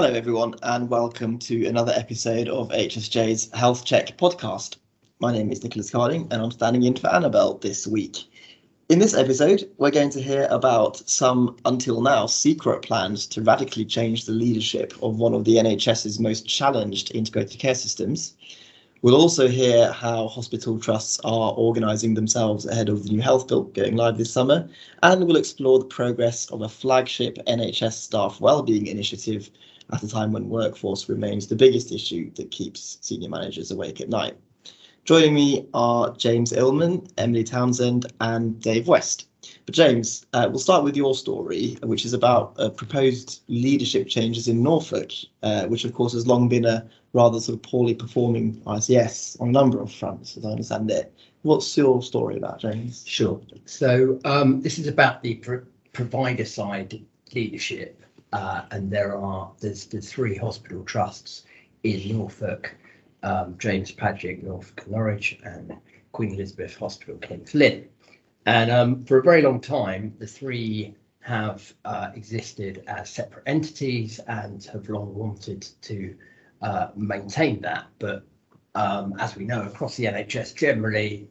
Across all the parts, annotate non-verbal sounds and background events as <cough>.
Hello, everyone, and welcome to another episode of HSJ's Health Check podcast. My name is Nicholas Carding, and I'm standing in for Annabelle this week. In this episode, we're going to hear about some, until now, secret plans to radically change the leadership of one of the NHS's most challenged integrated care systems. We'll also hear how hospital trusts are organising themselves ahead of the new health bill going live this summer, and we'll explore the progress of a flagship NHS staff wellbeing initiative at a time when workforce remains the biggest issue that keeps senior managers awake at night. Joining me are James Illman, Emily Townsend, and Dave West. But James, uh, we'll start with your story, which is about uh, proposed leadership changes in Norfolk, uh, which of course has long been a rather sort of poorly performing ICS on a number of fronts, as I understand it. What's your story about, James? Sure. So um, this is about the pro provider side leadership, uh, and there are there's the three hospital trusts in Norfolk, um, James Paget, Norfolk Norwich, and Queen Elizabeth Hospital, King's Lynn. And um, for a very long time, the three have uh, existed as separate entities and have long wanted to uh, maintain that. But um, as we know, across the NHS generally,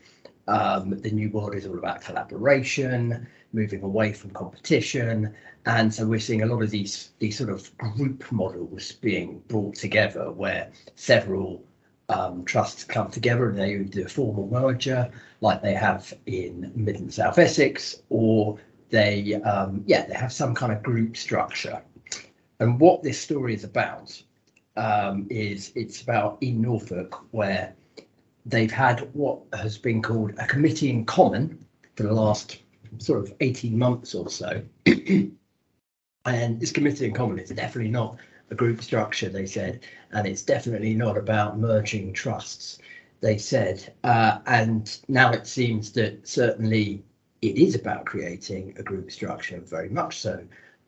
um, the new world is all about collaboration, moving away from competition, and so we're seeing a lot of these these sort of group models being brought together, where several um, trusts come together and they do a formal merger, like they have in Mid and South Essex, or they um, yeah they have some kind of group structure. And what this story is about um, is it's about in Norfolk where they've had what has been called a committee in common for the last sort of 18 months or so. <clears throat> and this committee in common is definitely not a group structure, they said, and it's definitely not about merging trusts, they said. Uh, and now it seems that certainly it is about creating a group structure, very much so.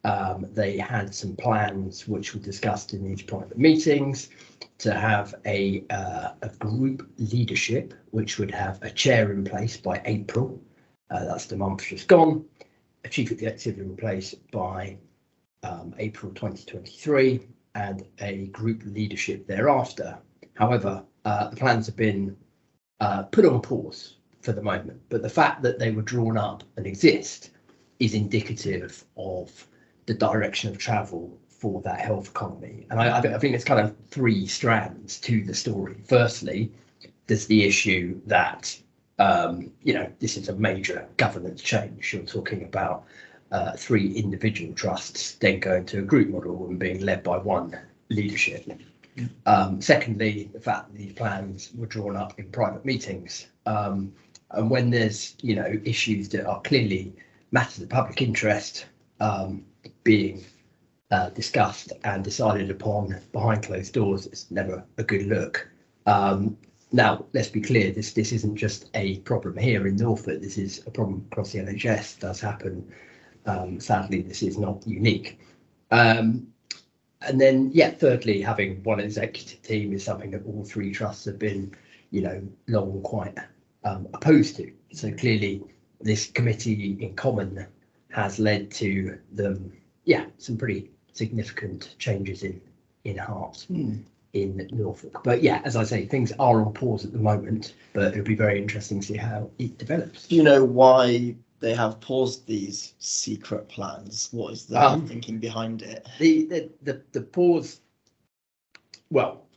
Um, they had some plans which were discussed in these private meetings to have a, uh, a group leadership which would have a chair in place by April. Uh, that's the month just gone. A chief executive in place by um, April 2023 and a group leadership thereafter. However, uh, the plans have been uh, put on pause for the moment, but the fact that they were drawn up and exist is indicative of the direction of travel for that health economy. And I, I think it's kind of three strands to the story. Firstly, there's the issue that um, you know this is a major governance change. You're talking about uh, three individual trusts then going to a group model and being led by one leadership. Um, secondly, the fact that these plans were drawn up in private meetings. Um, and when there's you know issues that are clearly matters of public interest um, being uh, discussed and decided upon behind closed doors, it's never a good look. Um, now, let's be clear, this this isn't just a problem here in Norfolk. This is a problem across the NHS. Does happen. Um, sadly, this is not unique. Um, and then, yeah, thirdly, having one executive team is something that all three trusts have been, you know, long quite um, opposed to. So clearly, this committee in common has led to them, yeah, some pretty significant changes in in heart mm. In Norfolk. But yeah, as I say, things are on pause at the moment, but it'll be very interesting to see how it develops. Do you know why they have paused these secret plans? What is the um, thinking behind it? The the the, the pause. Well,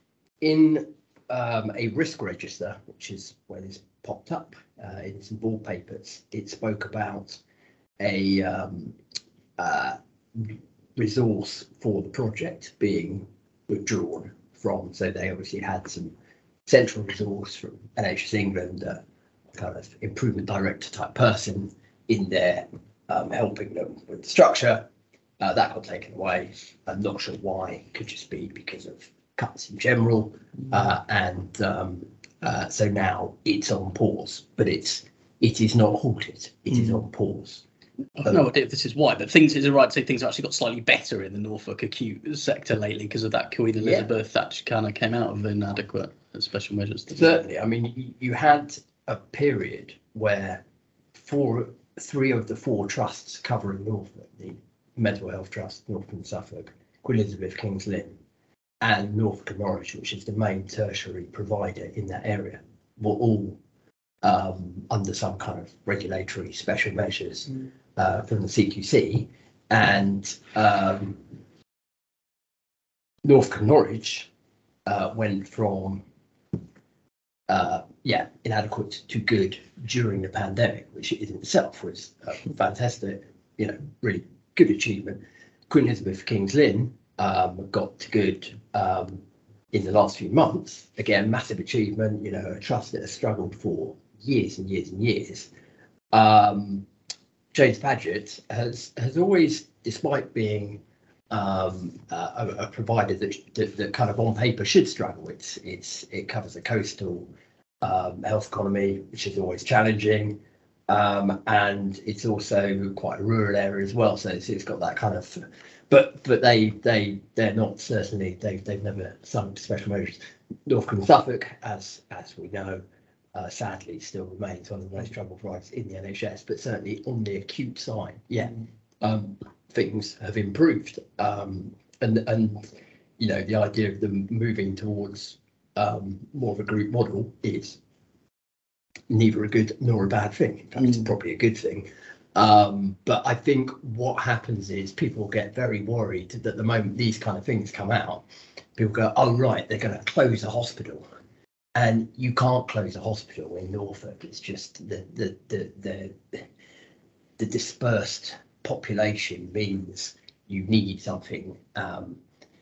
in um, a risk register, which is where this popped up uh, in some wallpapers, it spoke about a um, uh, resource for the project being withdrawn from. So they obviously had some central resource from NHS England, a kind of improvement director type person in there um, helping them with the structure. Uh, that got taken away. I'm not sure why. It could just be because of cuts in general. Uh, and um, uh, so now it's on pause, but it's it is not halted. It mm. is on pause. I have no idea if this is why, but things is it right to say things have actually got slightly better in the Norfolk acute sector lately because of that Queen Elizabeth yeah. that kind of came out of inadequate special measures. Certainly, I mean you had a period where four, three of the four trusts covering Norfolk, the Mental Health Trust, Norfolk and Suffolk, Queen Elizabeth, Kings Lynn, and Norfolk and Norwich, which is the main tertiary provider in that area, were all um, under some kind of regulatory special measures Mm. Uh, from the CQC, and um, and Norwich uh, went from uh, yeah inadequate to good during the pandemic, which in itself was fantastic, you know, really good achievement. Queen Elizabeth King's Lynn um, got to good um, in the last few months. Again, massive achievement. You know, a trust that has struggled for years and years and years. Um, James Paget has has always, despite being um, a, a provider that, that that kind of on paper should struggle. It's it's it covers a coastal um, health economy, which is always challenging, um, and it's also quite a rural area as well. So it's, it's got that kind of, but but they they they're not certainly they they've never sunk special measures. And Suffolk, as as we know, uh, sadly still remains one of the most troubled providers in the NHS, but certainly on the acute side, yeah, um, things have improved. Um, and and you know the idea of them moving towards um, more of a group model is neither a good nor a bad thing. In fact, it's Mm. probably a good thing. Um, but I think what happens is people get very worried that the moment these kind of things come out, people go, "Oh right, they're going to close a hospital." And you can't close a hospital in Norfolk. It's just the the the the, the dispersed population means you need something. Um,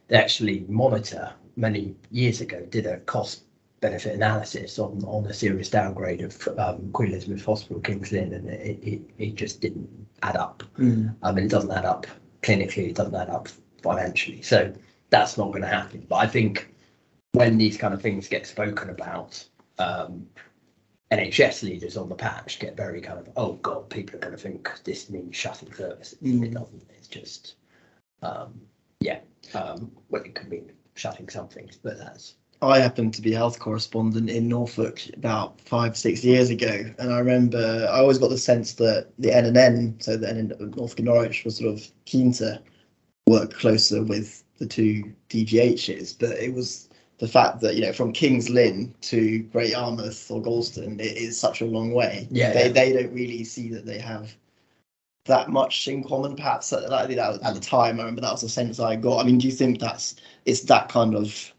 they actually Monitor many years ago did a cost benefit analysis on on a serious downgrade of um, Queen Elizabeth Hospital Kings Lynn, and it, it it just didn't add up. Mm. I mean, it doesn't add up clinically, it doesn't add up financially. So that's not going to happen. But I think when these kind of things get spoken about, um, NHS leaders on the patch get very kind of, oh God, people are going to think this means shutting services. Mm. It doesn't. It's just, um, yeah, um, well, it could mean shutting some things, but that's I happened to be a health correspondent in Norfolk about five, six years ago, and I remember I always got the sense that the NNN, so the NN Norfolk and Norwich, was sort of keen to work closer with the two DGHs, but it was the fact that you know from Kings Lynn to Great Yarmouth or Gorleston, it is such a long way. Yeah, they yeah. they don't really see that they have that much in common. Perhaps at, that, at the time, I remember that was the sense I got. I mean, do you think that's it's that kind of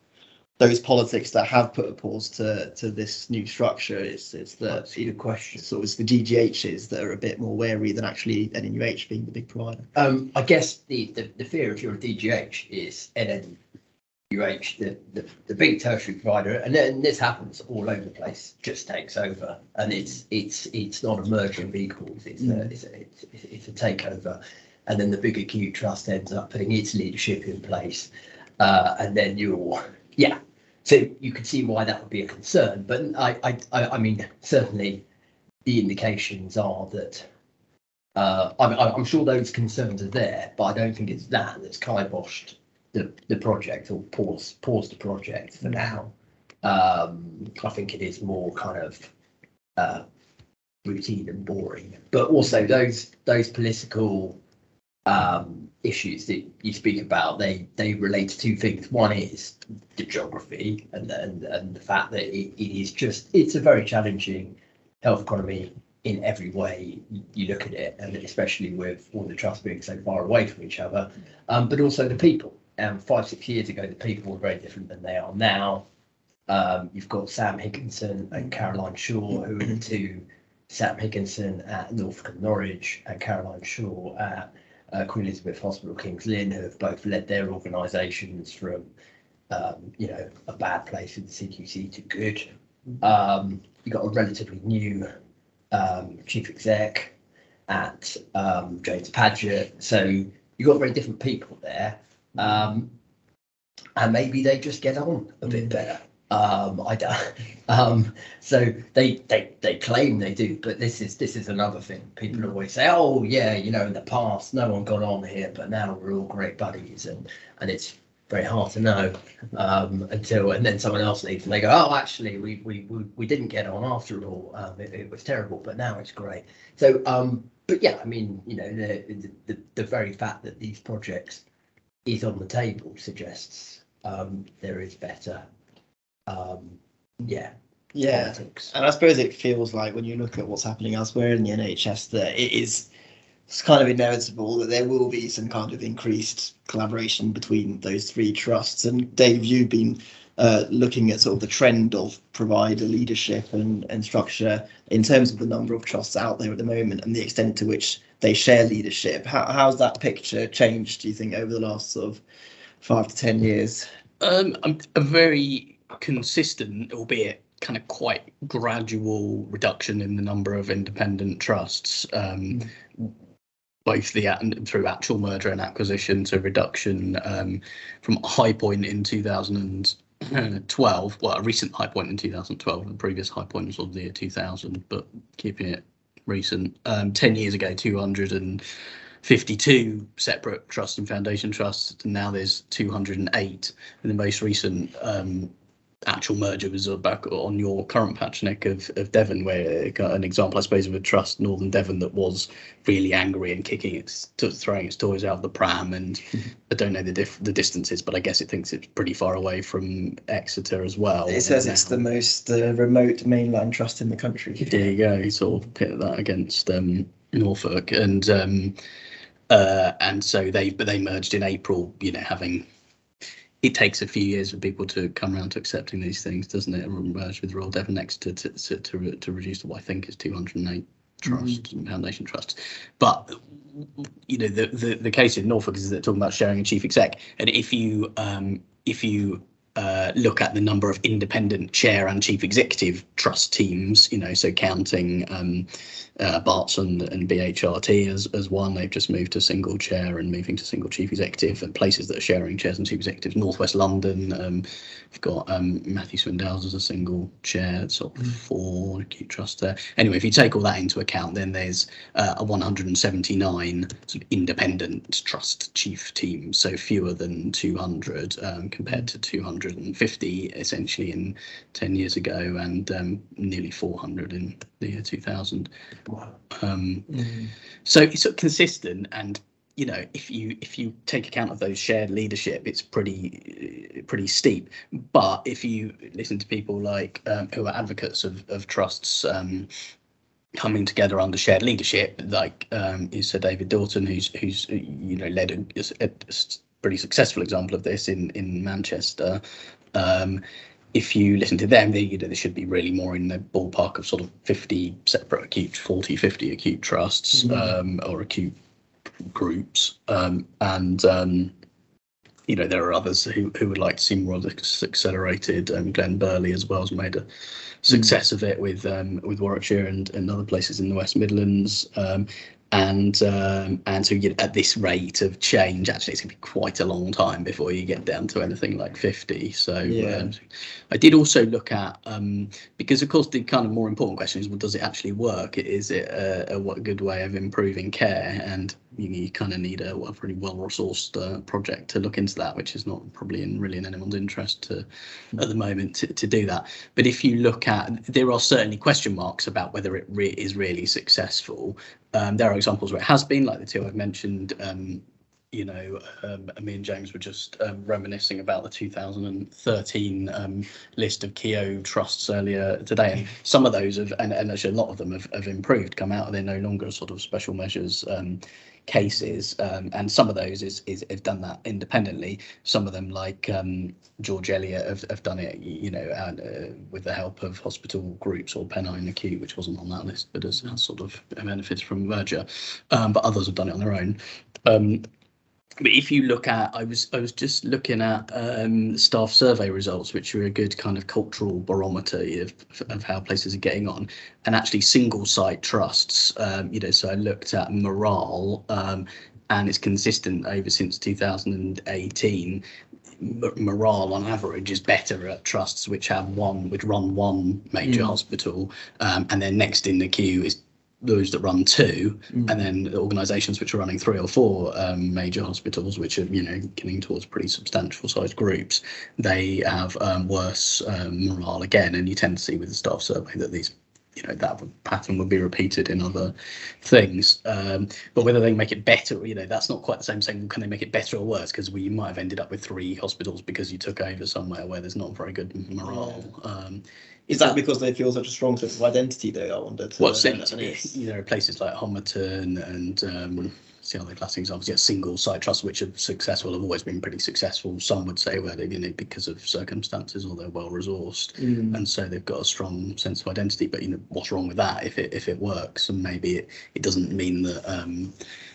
those politics that have put a pause to to this new structure? It's it's the that's a question. it's sort of the DGHs that are a bit more wary than actually NNUH being the big provider. Um, I guess the, the, the fear if you're a DGH is NNUH, the, the, the big tertiary provider, and then this happens all over the place, just takes over, and it's it's it's not a merger of equals, it's a, Mm. it's a, it's, it's a takeover, and then the big acute trust ends up putting its leadership in place, uh, and then you're yeah. So you can see why that would be a concern, but I I I, I mean certainly the indications are that uh, I'm, I'm sure those concerns are there, but I don't think it's that that's kiboshed the, the project or pause paused the project for now. Um, I think it is more kind of uh, routine and boring, but also those those political um, issues that you speak about, they they relate to two things. One is the geography and and, and the fact that it, it is just it's a very challenging health economy in every way you- you look at it, and especially with all the trusts being so far away from each other, um, but also the people. Um, five, six years ago, the people were very different than they are now. Um, you've got Sam Higginson and Caroline Shaw, who are the two, Sam Higginson at Norfolk and Norwich and Caroline Shaw at uh, Queen Elizabeth Hospital Kings Lynn, who have both led their organisations from, um, you know, a bad place in the CQC to good. Um, you've got a relatively new um, chief exec at um, James Paget. So you've got very different people there. Um, and maybe they just get on a bit better. Um, I don't, <laughs> um, so they, they, they claim they do, but this is, this is another thing. People always say, oh yeah, you know, in the past, no one got on here, but now we're all great buddies and, and it's very hard to know, um, until, and then someone else leaves and they go, oh, actually, we, we, we, we didn't get on after all. Um, it, it was terrible, but now it's great. So, um, but yeah, I mean, you know, the, the, the very fact that these projects is on the table suggests um, there is better. Um, yeah, Yeah. politics. And I suppose it feels like when you look at what's happening elsewhere in the NHS that it is it's kind of inevitable that there will be some kind of increased collaboration between those three trusts. And Dave, you've been uh, looking at sort of the trend of provider leadership and, and structure in terms of the number of trusts out there at the moment and the extent to which they share leadership. How, how's that picture changed, do you think, over the last sort of five to 10 years? Um, I'm a very consistent, albeit kind of quite gradual reduction in the number of independent trusts, um, both the through actual merger and acquisition to reduction um, from a high point in 2012, well, a recent high point in 2012, the previous high point was of the year 2000, but keeping it recent. Um, 10 years ago, 252 separate trust and foundation trusts, and now there's 208. And the most recent um, actual merger was back on your current patch, Nick, of, of Devon, where an example, I suppose, of a trust, Northern Devon, that was really angry and kicking its, throwing its toys out of the pram. And <laughs> I don't know the diff, the distances, but I guess it thinks it's pretty far away from Exeter as well. It says it's the most uh, remote mainland trust in the country. <laughs> There you go. You sort of pit that against um, Norfolk, and um, uh, and so they but they merged in April. You know, having it takes a few years for people to come around to accepting these things, doesn't it? And merge with Royal Devon next to to to, to, to reduce to what I think is 208 trusts and foundation trusts. But you know, the, the the case in Norfolk is that talking about sharing a chief exec, and if you um, if you uh, look at the number of independent chair and chief executive trust teams, you know, so counting um, uh, Barts and, and BHRT as, as one, they've just moved to single chair and moving to single chief executive and places that are sharing chairs and chief executives. Northwest London, um, we've got um, Matthew Swindells as a single chair, sort of four acute trust there. Anyway, if you take all that into account, then there's uh, a 179 sort of independent trust chief team, so fewer than 200 um, compared to 250 essentially in 10 years ago and um, nearly 400 in the year 2000. Um, so it's sort of consistent and you know if you if you take account of those shared leadership it's pretty pretty steep. But if you listen to people like um, who are advocates of, of trusts um, coming together under shared leadership like um, is sir david Dalton, who's who's uh, you know led a, a pretty successful example of this in in manchester um, if you listen to them, they, you know, they should be really more in the ballpark of sort of 50 separate acute, 40, 50 acute trusts um, or acute groups. Um, and, um, you know, there are others who, who would like to see more of this accelerated. Um, Glenn Burley as well has made a success of it with um, with Warwickshire and, and other places in the West Midlands. And um, and so you know, at this rate of change, actually, it's going to be quite a long time before you get down to anything like 50. So Yeah. um, I did also look at um, because of course the kind of more important question is well does it actually work? Is it a, a what good way of improving care? And you, you kind of need a, a pretty well resourced uh, project to look into that, which is not probably in really in anyone's interest to at the moment to, to do that. But if you look at there are certainly question marks about whether it re- is really successful. Um, there are examples where it has been, like the two I've mentioned. Um, you know, um, me and James were just um, reminiscing about the 2013 um, list of Keogh trusts earlier today, and some of those have, and, and actually a lot of them have, have improved, come out. They're no longer sort of special measures um, cases, um, and some of those is, is have done that independently. Some of them, like um, George Eliot, have, have done it, you know, and, uh, with the help of hospital groups or Pennine Acute, which wasn't on that list, but has, has sort of benefited from merger. Um, but others have done it on their own. But if you look at, I was I was just looking at um, staff survey results, which are a good kind of cultural barometer of, of how places are getting on, and actually single site trusts. Um, you know, so I looked at morale, um, and it's consistent over since 2018. M- morale on average is better at trusts which have one, which run one major Mm. hospital, um, and then next in the queue is those that run two, Mm. and then the organisations which are running three or four um, major hospitals, which are you know getting towards pretty substantial sized groups, they have um, worse um, morale again, and you tend to see with the staff survey that these you know that pattern would be repeated in other things. Um, but whether they make it better, you know, that's not quite the same thing Can they make it better or worse? Because we might have ended up with three hospitals because you took over somewhere where there's not very good morale. Um, Is that because they feel such a strong sense of identity, though? I wonder. To, well, and it's- you know places like Homerton and um, see other classic examples. Yeah, single site trusts which are successful have always been pretty successful. Some would say well, you know, because of circumstances or they're well resourced, Mm. and so they've got a strong sense of identity. But you know, what's wrong with that if it if it works? And maybe it, it doesn't mean that um,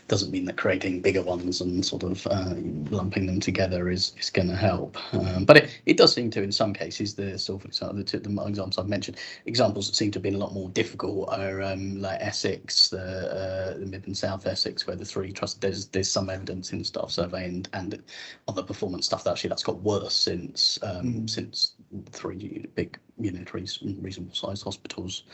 doesn't mean that creating bigger ones and sort of uh, lumping them together is is going to help. Um, but it, it does seem to, in some cases, the sort of example, the, two- the examples I've mentioned, examples that seem to have been a lot more difficult are um, like Essex, the uh, the Mid and South Essex, where the three trust there's there's some evidence in the staff survey and and on the performance stuff that actually that's got worse since um, Mm. since three big you know three reasonable sized hospitals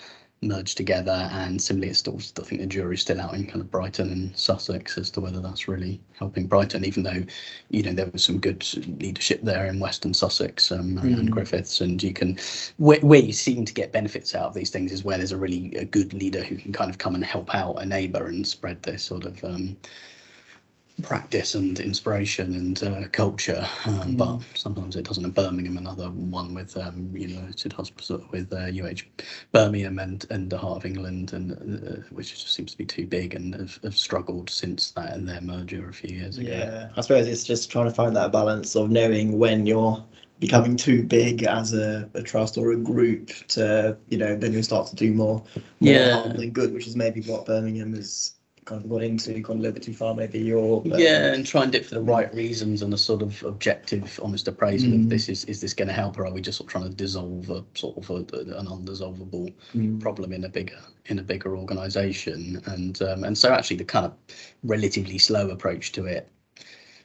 merged together and similarly it's still I think the jury's still out in kind of Brighton and Sussex as to whether that's really helping Brighton even though you know there was some good leadership there in Western Sussex um, and Mm. Griffiths and you can where, where you seem to get benefits out of these things is where there's a really a good leader who can kind of come and help out a neighbour and spread this sort of um, practice and inspiration and uh, culture, um, but sometimes it doesn't. In Birmingham, another one with um, United Hospital with uh, UH Birmingham and and the Heart of England, and uh, which just seems to be too big and have, have struggled since that and their merger a few years ago. Yeah, I suppose it's just trying to find that balance of knowing when you're becoming too big as a, a trust or a group to, you know, then you start to do more, more Yeah. harm than good, which is maybe what Birmingham has kind of got into, gone a little bit too far, maybe. Or Yeah, and try and do it for the right reasons and a sort of objective, honest appraisal Mm. of this is is this going to help or are we just sort of trying to dissolve a sort of a, an undissolvable Mm. problem in a bigger in a bigger organisation and um, and so actually the kind of relatively slow approach to it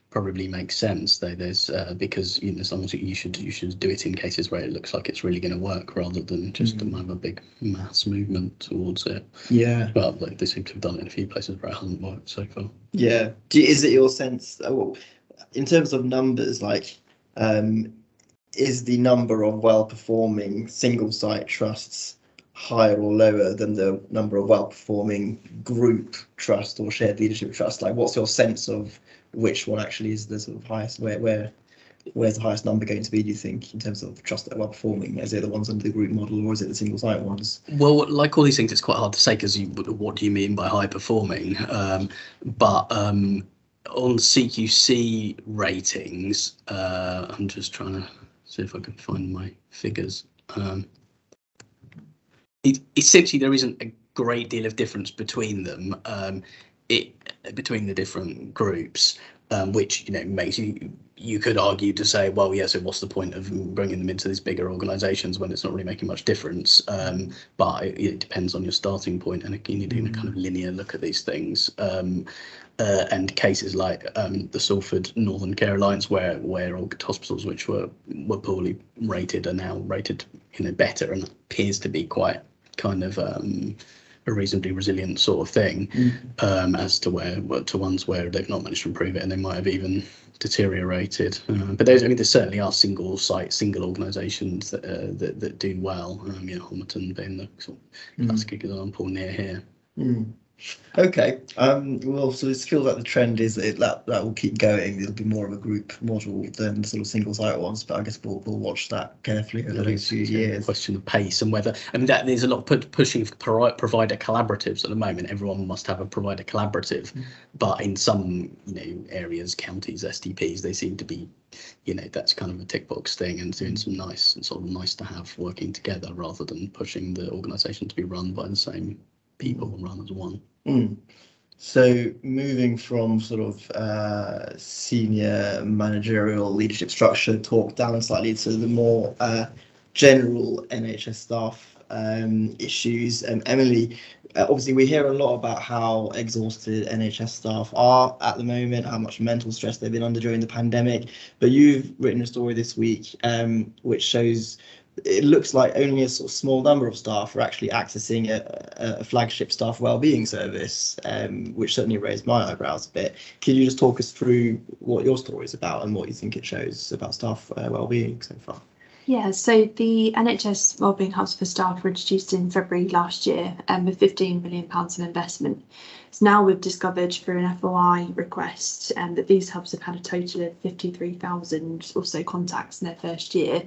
probably makes sense though there's uh, because you know as long as you should you should do it in cases where it looks like it's really going to work rather than just Mm. have a big mass movement towards it Yeah, but like they seem to have done it in a few places where it hasn't worked so far yeah. Do, is it your sense, uh, well, in terms of numbers, like, um, is the number of well-performing single-site trusts higher or lower than the number of well-performing group trust or shared leadership trust? Like, what's your sense of which one actually is the sort of highest? Where, where, where's the highest number going to be? Do you think in terms of trust that are well-performing? Is it the ones under the group model, or is it the single-site ones? Well, like all these things, it's quite hard to say because what do you mean by high performing? Um, but um, on CQC ratings, uh, I'm just trying to see if I can find my figures. Um, it, essentially, there isn't a great deal of difference between them. Um, it between the different groups, um, which you know makes you you could argue to say, well, yeah, so what's the point of bringing them into these bigger organisations when it's not really making much difference? Um, but it, it depends on your starting point, and again, you're doing a kind of linear look at these things. Um, uh, and cases like um, the Salford Northern Care Alliance, where where old hospitals which were were poorly rated are now rated, you know, better, and appears to be quite kind of um, a reasonably resilient sort of thing um, as to where to ones where they've not managed to improve it and they might have even deteriorated. Uh, but there's, I mean, there certainly are single site, single organisations that, uh, that that do well. Um, you know, Homerton being the sort of Mm. classic example near here. Mm. Okay. Um, well, so it feels like the trend is that it, that that will keep going. It'll be more of a group model than sort of single site ones. But I guess we'll we'll watch that carefully over the next few years. question of pace and whether I mean that there's a lot of pushing for provider collaboratives at the moment. Everyone must have a provider collaborative, but in some you know areas, counties, STPs, they seem to be, you know, that's kind of a tick box thing and doing some nice and sort of nice to have working together rather than pushing the organisation to be run by the same people run as one. Mm. So moving from sort of uh, senior managerial leadership structure talk down slightly to the more uh, general NHS staff um, issues. Um, Emily, uh, obviously we hear a lot about how exhausted NHS staff are at the moment, how much mental stress they've been under during the pandemic. But you've written a story this week um, which shows it looks like only a sort of small number of staff are actually accessing a, a flagship staff wellbeing service, um, which certainly raised my eyebrows a bit. Can you just talk us through what your story is about and what you think it shows about staff uh, wellbeing so far? Yeah, so the NHS Wellbeing Hubs for Staff were introduced in February last year um, with £15 million of investment. So now we've discovered through an FOI request um, that these hubs have had a total of 53,000 or so contacts in their first year.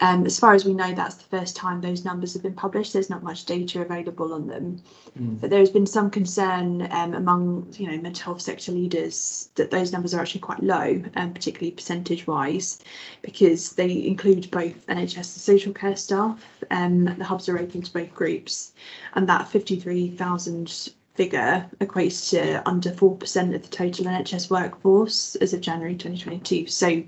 Um, as far as we know, that's the first time those numbers have been published. There's not much data available on them, Mm. but there has been some concern um, among you know mental health sector leaders that those numbers are actually quite low, um, particularly percentage-wise, because they include both NHS and social care staff. Um, the hubs are open to both groups, and that 53,000 figure equates to under 4% of the total NHS workforce as of January 2022. So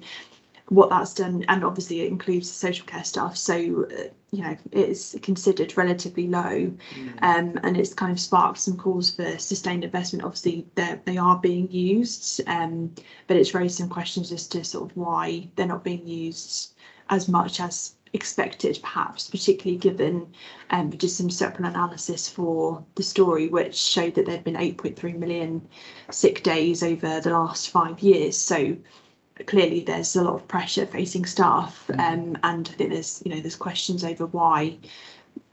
what that's done, and obviously it includes the social care staff, so uh, you know it's considered relatively low, um, and it's kind of sparked some calls for sustained investment. Obviously, they they are being used, um, but it's raised some questions as to sort of why they're not being used as much as expected, perhaps, particularly given um, we did some separate analysis for the story, which showed that there'd been 8.3 million sick days over the last five years. So clearly there's a lot of pressure facing staff um, and I think there's you know there's questions over why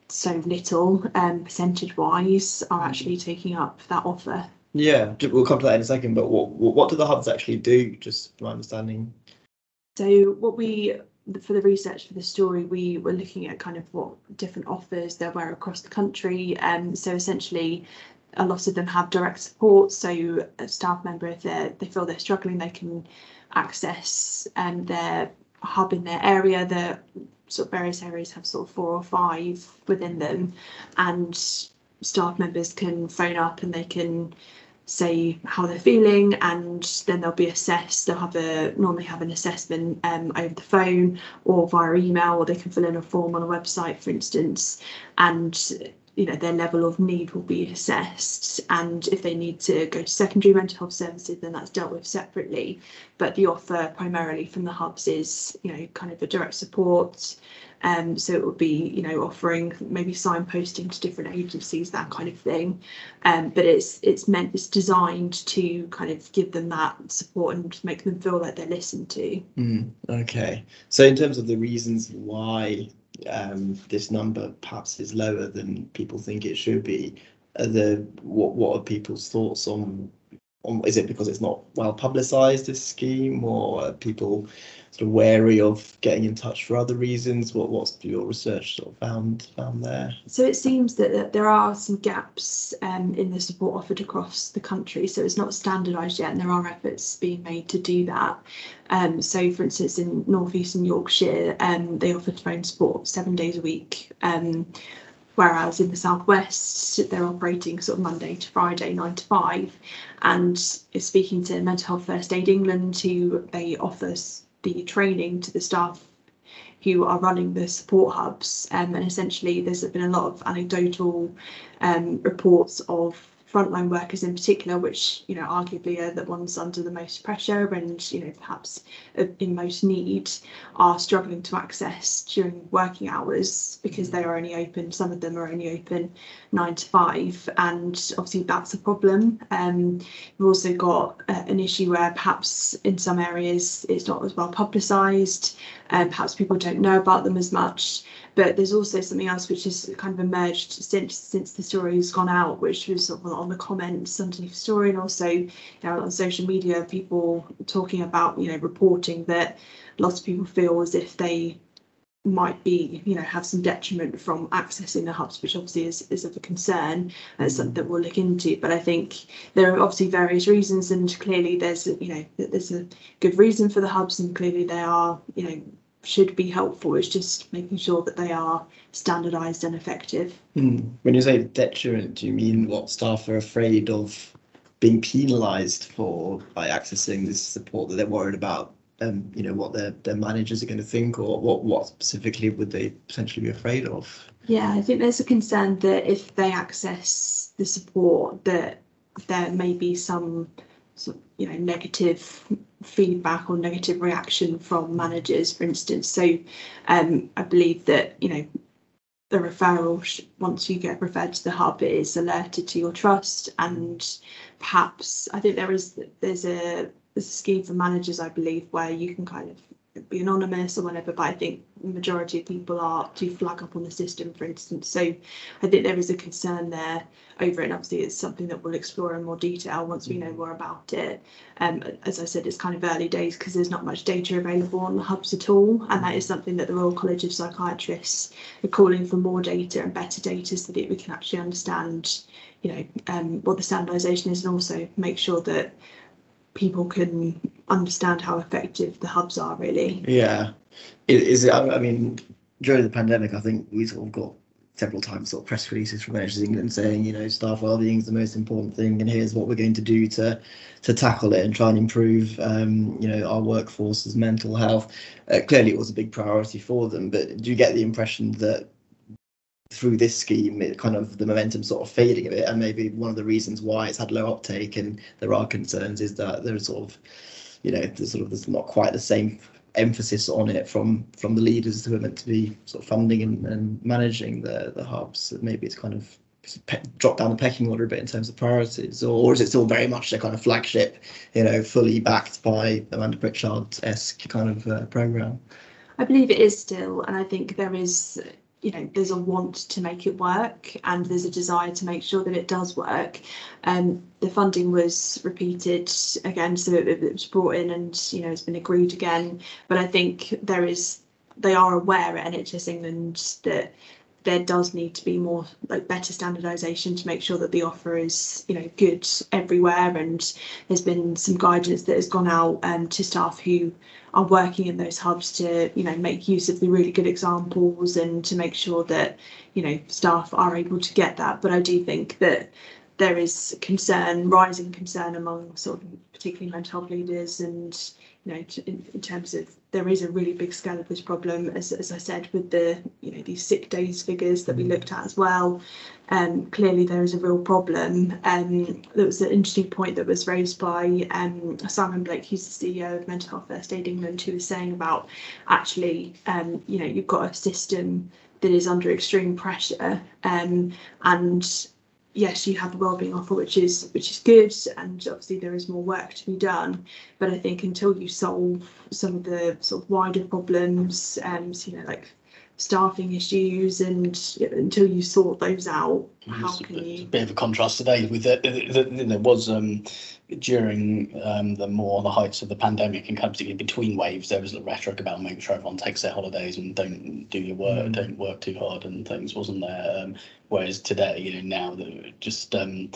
so little um, percentage wise are actually taking up that offer. Yeah, we'll come to that in a second. But what what what do the hubs actually do? Just from my understanding. So what we for the research for the story, we were looking at kind of what different offers there were across the country. Um, so essentially, a lot of them have direct support. So a staff member, if they they feel they're struggling, they can access um, their hub in their area. The sort of various areas have sort of four or five within them, and staff members can phone up and they can say how they're feeling and then they'll be assessed they'll have a normally have an assessment um, over the phone or via email or they can fill in a form on a website for instance and you know their level of need will be assessed and if they need to go to secondary mental health services then that's dealt with separately but the offer primarily from the hubs is you know kind of a direct support um, so it would be, you know, offering maybe signposting to different agencies, that kind of thing. Um, but it's it's meant it's designed to kind of give them that support and make them feel like they're listened to. Mm, okay. So in terms of the reasons why um, this number perhaps is lower than people think it should be, are the what what are people's thoughts on is it because it's not well publicized this scheme or people sort of wary of getting in touch for other reasons? What what's your research sort of found found there? So it seems that, that there are some gaps um, in the support offered across the country. So it's not standardised yet, and there are efforts being made to do that. Um, so, for instance, in North Eastern Yorkshire, um, they offer phone support seven days a week. Um, whereas in the southwest they're operating sort of Monday to Friday, nine to five. And speaking to Mental Health First Aid England, who they offer the training to the staff who are running the support hubs. Um, and essentially, there's been a lot of anecdotal um, reports of frontline workers in particular, which you know arguably are the ones under the most pressure and you know perhaps in most need, are struggling to access during working hours because they are only open. Some of them are only open nine to five, and obviously that's a problem. Um, we've also got uh, an issue where perhaps in some areas it's not as well publicised, and perhaps people don't know about them as much. But there's also something else which has kind of emerged since since the story has gone out, which was sort of on the comments underneath the story, and also you know on social media, people talking about you know reporting that lots of people feel as if they might be you know have some detriment from accessing the hubs which obviously is, is of a concern that's something that we'll look into but i think there are obviously various reasons and clearly there's you know there's a good reason for the hubs and clearly they are you know should be helpful. It's just making sure that they are standardised and effective. Hmm. When you say detriment, do you mean what staff are afraid of being penalised for by accessing this support that they're worried about? Um, you know what their their managers are going to think, or what what specifically would they potentially be afraid of? Yeah, I think there's a concern that if they access the support, that there may be some you know negative feedback or negative reaction from managers, for instance. So um, I believe that, you know, the referral, once you get referred to the hub, it is alerted to your trust. And perhaps, I think there is, there's a, there's a scheme for managers, I believe, where you can kind of be anonymous or whatever, but I think the majority of people are do flag up on the system, for instance. So I think there is a concern there over it. And obviously, it's something that we'll explore in more detail once we know more about it. Um, as I said, it's kind of early days because there's not much data available on the hubs at all, and that is something that the Royal College of Psychiatrists are calling for more data and better data so that we can actually understand, you know, um, what the standardisation is, and also make sure that people can understand how effective the hubs are really. Yeah, is, it? I mean, during the pandemic, I think we sort of got several times sort of press releases from NHS England saying, you know, staff wellbeing is the most important thing, and here's what we're going to do to to tackle it and try and improve, um, you know, our workforce's mental health. Uh, clearly, it was a big priority for them, but do you get the impression that through this scheme, it kind of the momentum sort of fading a bit, and maybe one of the reasons why it's had low uptake and there are concerns is that there's sort of, you know, there's sort of there's not quite the same emphasis on it from from the leaders who are meant to be sort of funding and, and managing the the hubs. Maybe it's kind of pe- dropped down the pecking order a bit in terms of priorities, or, or is it still very much a kind of flagship, you know, fully backed by Amanda Pritchard esque kind of uh, program? I believe it is still, and I think there is you know there's a want to make it work and there's a desire to make sure that it does work. Um the funding was repeated again so it, it was brought in and you know it's been agreed again. But i think there is they are aware at nhs england that there does need to be more like better standardization to make sure that the offer is you know good everywhere. And there's been some guidance that has gone out um, to staff who are working in those hubs to you know make use of the really good examples and to make sure that you know staff are able to get that. But i do think that there is concern rising concern among sort of particularly mental health leaders and you know in, in terms of there is a really big scale of this problem as, as i said with the you know these sick days figures that we looked at as well um, clearly there is a real problem. Um, there was an interesting point that was raised by um, Simon Blake, who's the CEO of Mental Health First Aid England, who was saying about actually, um, you know, you've got a system that is under extreme pressure, um, and yes, you have the wellbeing offer, which is which is good, and obviously there is more work to be done. But I think until you solve some of the sort of wider problems, um, so, you know, like staffing issues and until you sort those out how can you a bit of a contrast today with the, the, the there was um during um the more the heights of the pandemic and kind of between waves there was the rhetoric about making sure everyone takes their holidays and don't do your work mm. don't work too hard and things wasn't there um whereas today you know now the just um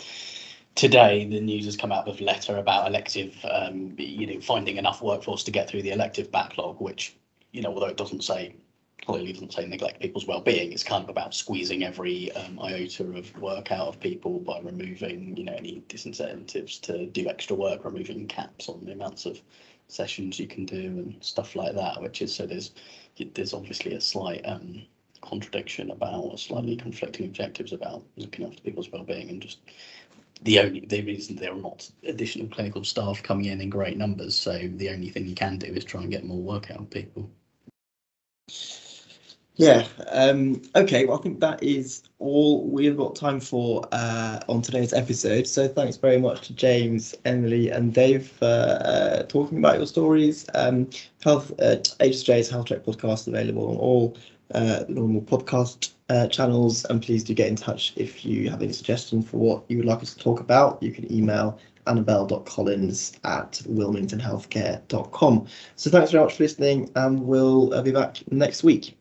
today the news has come out with a letter about elective um you know finding enough workforce to get through the elective backlog which you know although it doesn't say clearly doesn't say neglect people's well-being. It's kind of about squeezing every um, iota of work out of people by removing, you know, any disincentives to do extra work, removing caps on the amounts of sessions you can do and stuff like that. Which is so there's there's obviously a slight um, contradiction about or slightly conflicting objectives about looking after people's well-being and just the only the reason there are not additional clinical staff coming in in great numbers. So the only thing you can do is try and get more work out of people. Yeah. Um, okay. Well, I think that is all we've got time for uh, on today's episode. So thanks very much to James, Emily, and Dave for uh, talking about your stories. Um, health uh, HSJ's Health Check podcast is available on all uh, normal podcast uh, channels. And please do get in touch if you have any suggestions for what you would like us to talk about. You can email annabelle.collins at wilmingtonhealthcare.com. So thanks very much for listening, and we'll uh, be back next week.